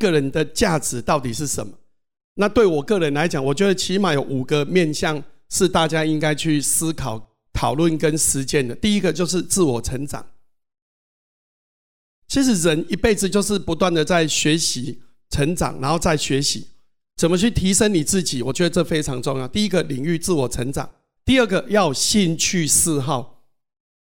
个人的价值到底是什么？那对我个人来讲，我觉得起码有五个面向是大家应该去思考、讨论跟实践的。第一个就是自我成长。其实人一辈子就是不断的在学习、成长，然后再学习，怎么去提升你自己？我觉得这非常重要。第一个领域自我成长，第二个要兴趣嗜好。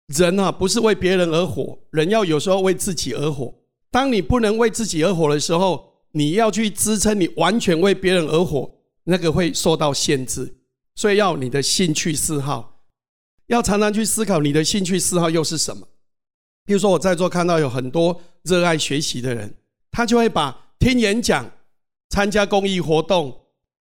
人啊，不是为别人而活，人要有时候为自己而活。当你不能为自己而活的时候，你要去支撑你完全为别人而活，那个会受到限制。所以要你的兴趣嗜好，要常常去思考你的兴趣嗜好又是什么。比如说，我在座看到有很多热爱学习的人，他就会把听演讲、参加公益活动、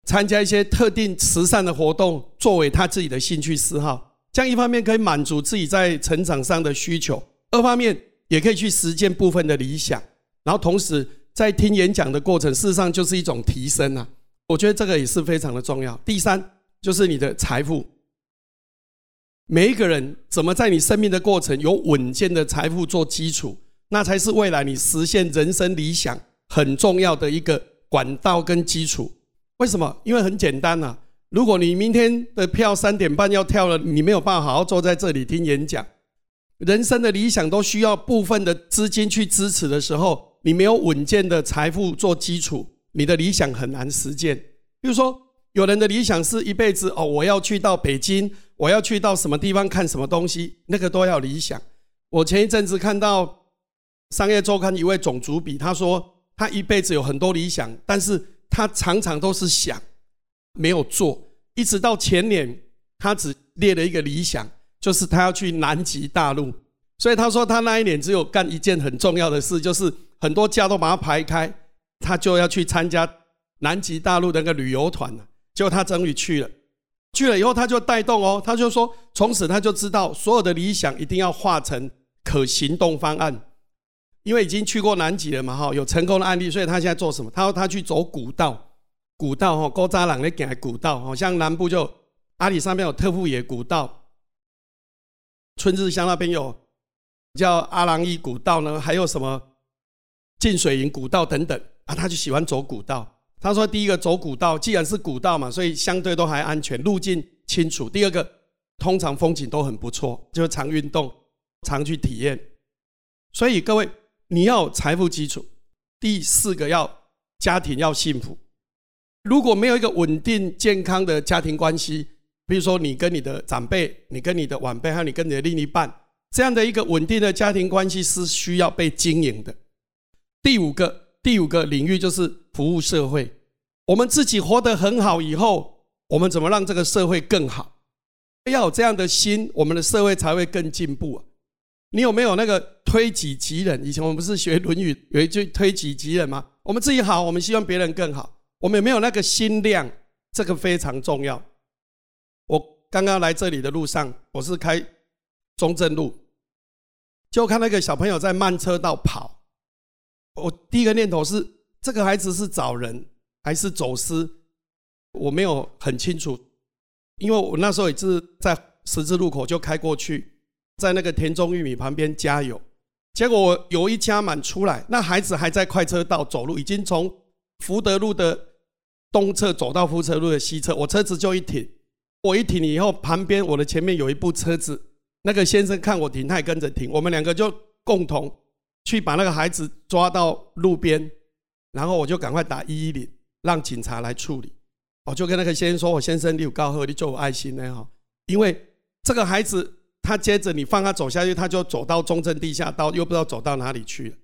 参加一些特定慈善的活动作为他自己的兴趣嗜好。这样一方面可以满足自己在成长上的需求，二方面也可以去实践部分的理想。然后同时在听演讲的过程，事实上就是一种提升啊。我觉得这个也是非常的重要。第三就是你的财富。每一个人怎么在你生命的过程有稳健的财富做基础，那才是未来你实现人生理想很重要的一个管道跟基础。为什么？因为很简单呐。如果你明天的票三点半要跳了，你没有办法好好坐在这里听演讲。人生的理想都需要部分的资金去支持的时候，你没有稳健的财富做基础，你的理想很难实践。比如说，有人的理想是一辈子哦，我要去到北京。我要去到什么地方看什么东西，那个都要理想。我前一阵子看到《商业周刊》一位总主笔，他说他一辈子有很多理想，但是他常常都是想，没有做。一直到前年，他只列了一个理想，就是他要去南极大陆。所以他说他那一年只有干一件很重要的事，就是很多假都把他排开，他就要去参加南极大陆的那个旅游团了。结果他终于去了。去了以后，他就带动哦，他就说，从此他就知道，所有的理想一定要化成可行动方案。因为已经去过南极了嘛，哈，有成功的案例，所以他现在做什么？他说他去走古道，古道哈，高扎朗的给古道，好像南部就阿里上面有特富野古道，春日乡那边有叫阿郎伊古道呢，还有什么进水营古道等等啊，他就喜欢走古道。他说：“第一个走古道，既然是古道嘛，所以相对都还安全，路径清楚。第二个，通常风景都很不错，就常运动，常去体验。所以各位，你要财富基础。第四个要家庭要幸福。如果没有一个稳定健康的家庭关系，比如说你跟你的长辈、你跟你的晚辈，还有你跟你的另一半，这样的一个稳定的家庭关系是需要被经营的。第五个。”第五个领域就是服务社会。我们自己活得很好以后，我们怎么让这个社会更好？要有这样的心，我们的社会才会更进步啊！你有没有那个推己及人？以前我们不是学《论语》有一句“推己及人”吗？我们自己好，我们希望别人更好。我们有没有那个心量？这个非常重要。刚刚来这里的路上，我是开中正路，就看那个小朋友在慢车道跑。我第一个念头是，这个孩子是找人还是走私？我没有很清楚，因为我那时候也是在十字路口就开过去，在那个田中玉米旁边加油，结果我油一加满出来，那孩子还在快车道走路，已经从福德路的东侧走到福车路的西侧，我车子就一停，我一停以后，旁边我的前面有一部车子，那个先生看我停，他也跟着停，我们两个就共同。去把那个孩子抓到路边，然后我就赶快打一一零，让警察来处理。我就跟那个先生说：“我先生，你有高贺，你做有爱心的哈。因为这个孩子，他接着你放他走下去，他就走到中正地下道，又不知道走到哪里去了。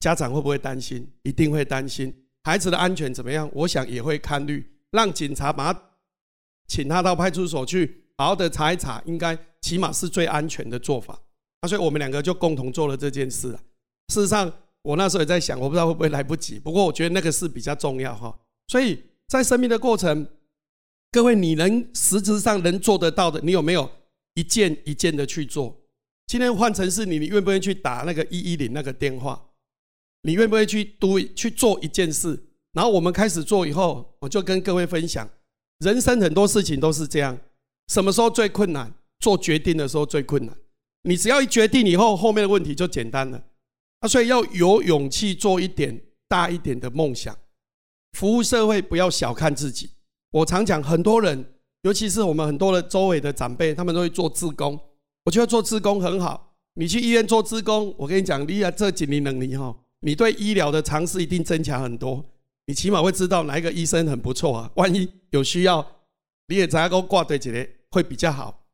家长会不会担心？一定会担心。孩子的安全怎么样？我想也会看虑，让警察把他请他到派出所去，好好的查一查，应该起码是最安全的做法。啊，所以我们两个就共同做了这件事了。事实上，我那时候也在想，我不知道会不会来不及。不过，我觉得那个是比较重要哈。所以在生命的过程，各位，你能实质上能做得到的，你有没有一件一件的去做？今天换成是你，你愿不愿意去打那个一一零那个电话？你愿不愿意去读去做一件事？然后我们开始做以后，我就跟各位分享，人生很多事情都是这样。什么时候最困难？做决定的时候最困难。你只要一决定以后，后面的问题就简单了。啊，所以要有勇气做一点大一点的梦想。服务社会，不要小看自己。我常讲，很多人，尤其是我们很多的周围的长辈，他们都会做志工。我觉得做志工很好。你去医院做志工，我跟你讲，你啊这几年能力哈，你对医疗的常识一定增强很多。你起码会知道哪一个医生很不错啊。万一有需要，你也才够挂对起来会比较好。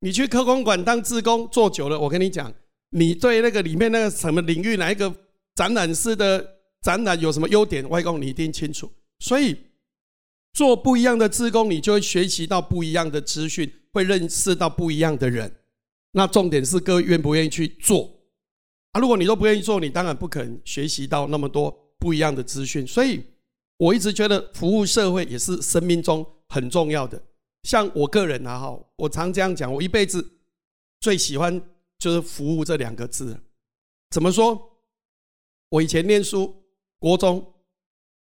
你去科工馆当志工做久了，我跟你讲，你对那个里面那个什么领域，哪一个展览室的展览有什么优点，外公你一定清楚。所以做不一样的志工，你就会学习到不一样的资讯，会认识到不一样的人。那重点是各位愿不愿意去做啊？如果你都不愿意做，你当然不可能学习到那么多不一样的资讯。所以我一直觉得服务社会也是生命中很重要的。像我个人啊，哈，我常这样讲，我一辈子最喜欢就是服务这两个字。怎么说？我以前念书，国中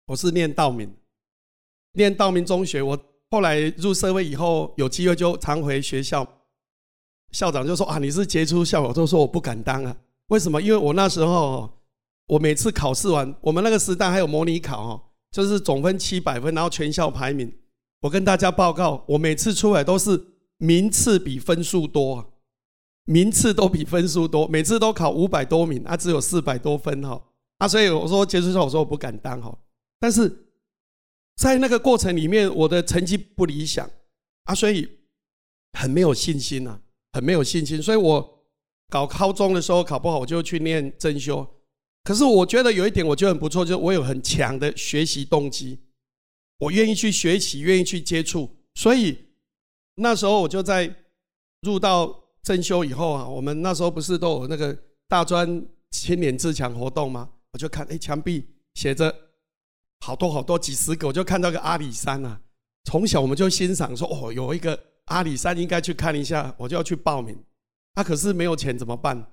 我是念道明，念道明中学。我后来入社会以后，有机会就常回学校。校长就说：“啊，你是杰出校友。”都说我不敢当啊。为什么？因为我那时候，我每次考试完，我们那个时代还有模拟考哦，就是总分七百分，然后全校排名。我跟大家报告，我每次出来都是名次比分数多，名次都比分数多，每次都考五百多名，啊，只有四百多分哈。啊，所以我说杰出校友，我说我不敢当哈。但是在那个过程里面，我的成绩不理想啊，所以很没有信心呐。很没有信心，所以我搞高中的时候考不好，我就去念真修。可是我觉得有一点，我觉得很不错，就是我有很强的学习动机，我愿意去学习，愿意去接触。所以那时候我就在入到正修以后啊，我们那时候不是都有那个大专青年自强活动吗？我就看，哎，墙壁写着好多好多几十个，我就看到个阿里山啊。从小我们就欣赏说，哦，有一个。阿里山应该去看一下，我就要去报名。他可是没有钱怎么办？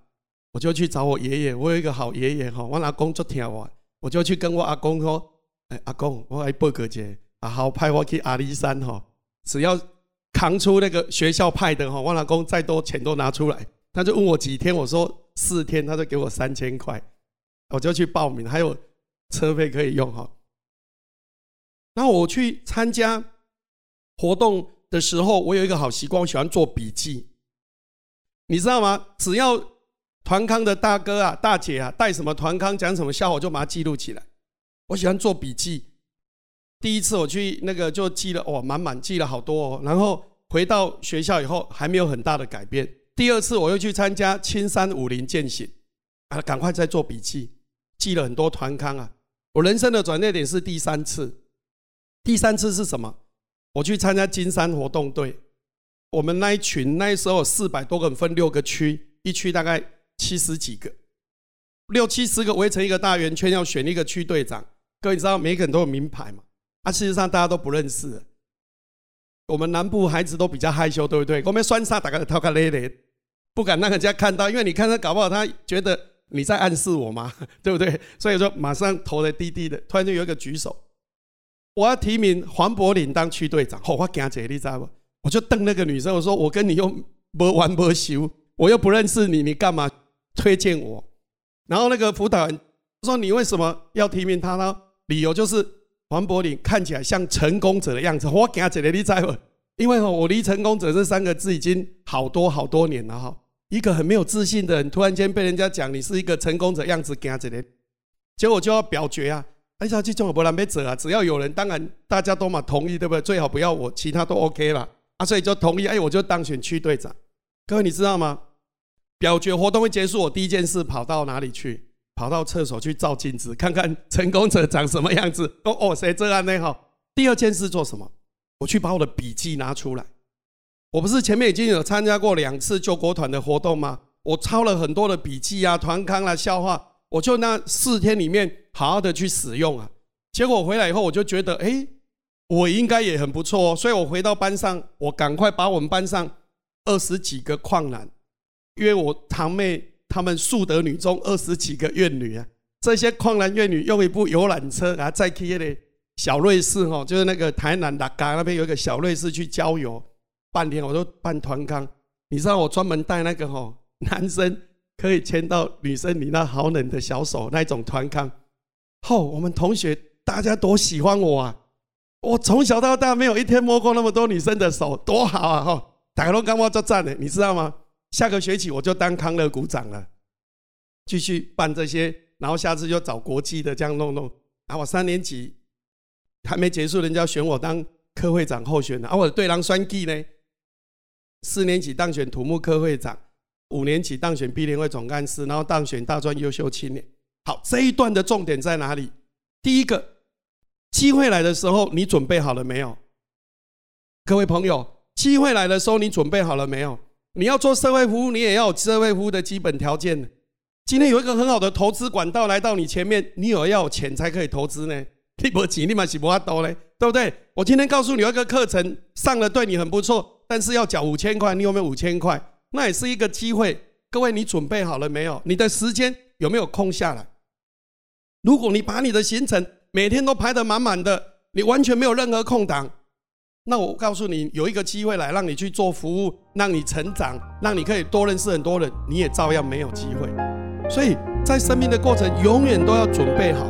我就去找我爷爷，我有一个好爷爷哈，我阿公做听我，我就去跟我阿公说：“哎，阿公，我来报个节，啊好派我去阿里山哈，只要扛出那个学校派的哈，我阿公再多钱都拿出来。”他就问我几天，我说四天，他就给我三千块，我就去报名，还有车费可以用哈。然后我去参加活动。的时候，我有一个好习惯，我喜欢做笔记。你知道吗？只要团康的大哥啊、大姐啊带什么团康，讲什么笑话，我就把它记录起来。我喜欢做笔记。第一次我去那个就记了，哇，满满记了好多哦。然后回到学校以后，还没有很大的改变。第二次我又去参加青山武林践行，啊，赶快再做笔记，记了很多团康啊。我人生的转折点是第三次，第三次是什么？我去参加金山活动队，我们那一群那时候四百多个人，分六个区，一区大概七十几个，六七十个围成一个大圆圈，要选一个区队长。各位知道每个人都有名牌嘛？啊，事实上大家都不认识。我们南部孩子都比较害羞，对不对？我们酸沙打个掏个咧咧，不敢让人家看到，因为你看他搞不好他觉得你在暗示我嘛，对不对？所以说马上头的低低的，突然就有一个举手。我要提名黄柏林当区队长，我惊这，你知道不？我就瞪那个女生，我说：“我跟你又没玩没熟，我又不认识你，你干嘛推荐我？”然后那个辅导员说：“你为什么要提名他呢？”理由就是黄柏林看起来像成功者的样子。我惊这，你知不？因为我离成功者这三个字已经好多好多年了哈。一个很没有自信的人，突然间被人家讲你是一个成功者样子，惊这，结果就要表决啊。哎呀，这种不然没辙啊！只要有人，当然大家都嘛同意，对不对？最好不要我，其他都 OK 了啊！所以就同意，哎，我就当选区队长。各位你知道吗？表决活动一结束，我第一件事跑到哪里去？跑到厕所去照镜子，看看成功者长什么样子。哦哦，谁这样呢？好。第二件事做什么？我去把我的笔记拿出来。我不是前面已经有参加过两次救国团的活动吗？我抄了很多的笔记啊，团康啊，笑话。我就那四天里面好好的去使用啊，结果回来以后我就觉得，哎，我应该也很不错哦，所以我回到班上，我赶快把我们班上二十几个矿男，约我堂妹他们树德女中二十几个怨女啊，这些旷男怨女用一部游览车啊，在去那小瑞士哈，就是那个台南达嘎那边有一个小瑞士去郊游，半天我都办团康，你知道我专门带那个哈 男生。可以牵到女生你那好冷的小手那种团康，吼，我们同学大家多喜欢我啊！我从小到大没有一天摸过那么多女生的手，多好啊！哈，打个龙刚我就赞了，你知道吗？下个学期我就当康乐股长了，继续办这些，然后下次就找国际的这样弄弄。啊，我三年级还没结束，人家选我当科会长候选人，啊，我的对狼双计呢？四年级当选土木科会长，五年级当选 B 联会总干事，然后当选大专优秀青年。好，这一段的重点在哪里？第一个，机会来的时候，你准备好了没有？各位朋友，机会来的时候，你准备好了没有？你要做社会服务，你也要有社会服务的基本条件。今天有一个很好的投资管道来到你前面，你有要有钱才可以投资呢。你不钱，你买起不阿多嘞，对不对？我今天告诉你有一个课程上了，对你很不错，但是要缴五千块，你有没有五千块？那也是一个机会。各位，你准备好了没有？你的时间有没有空下来？如果你把你的行程每天都排得满满的，你完全没有任何空档，那我告诉你，有一个机会来让你去做服务，让你成长，让你可以多认识很多人，你也照样没有机会。所以在生命的过程，永远都要准备好。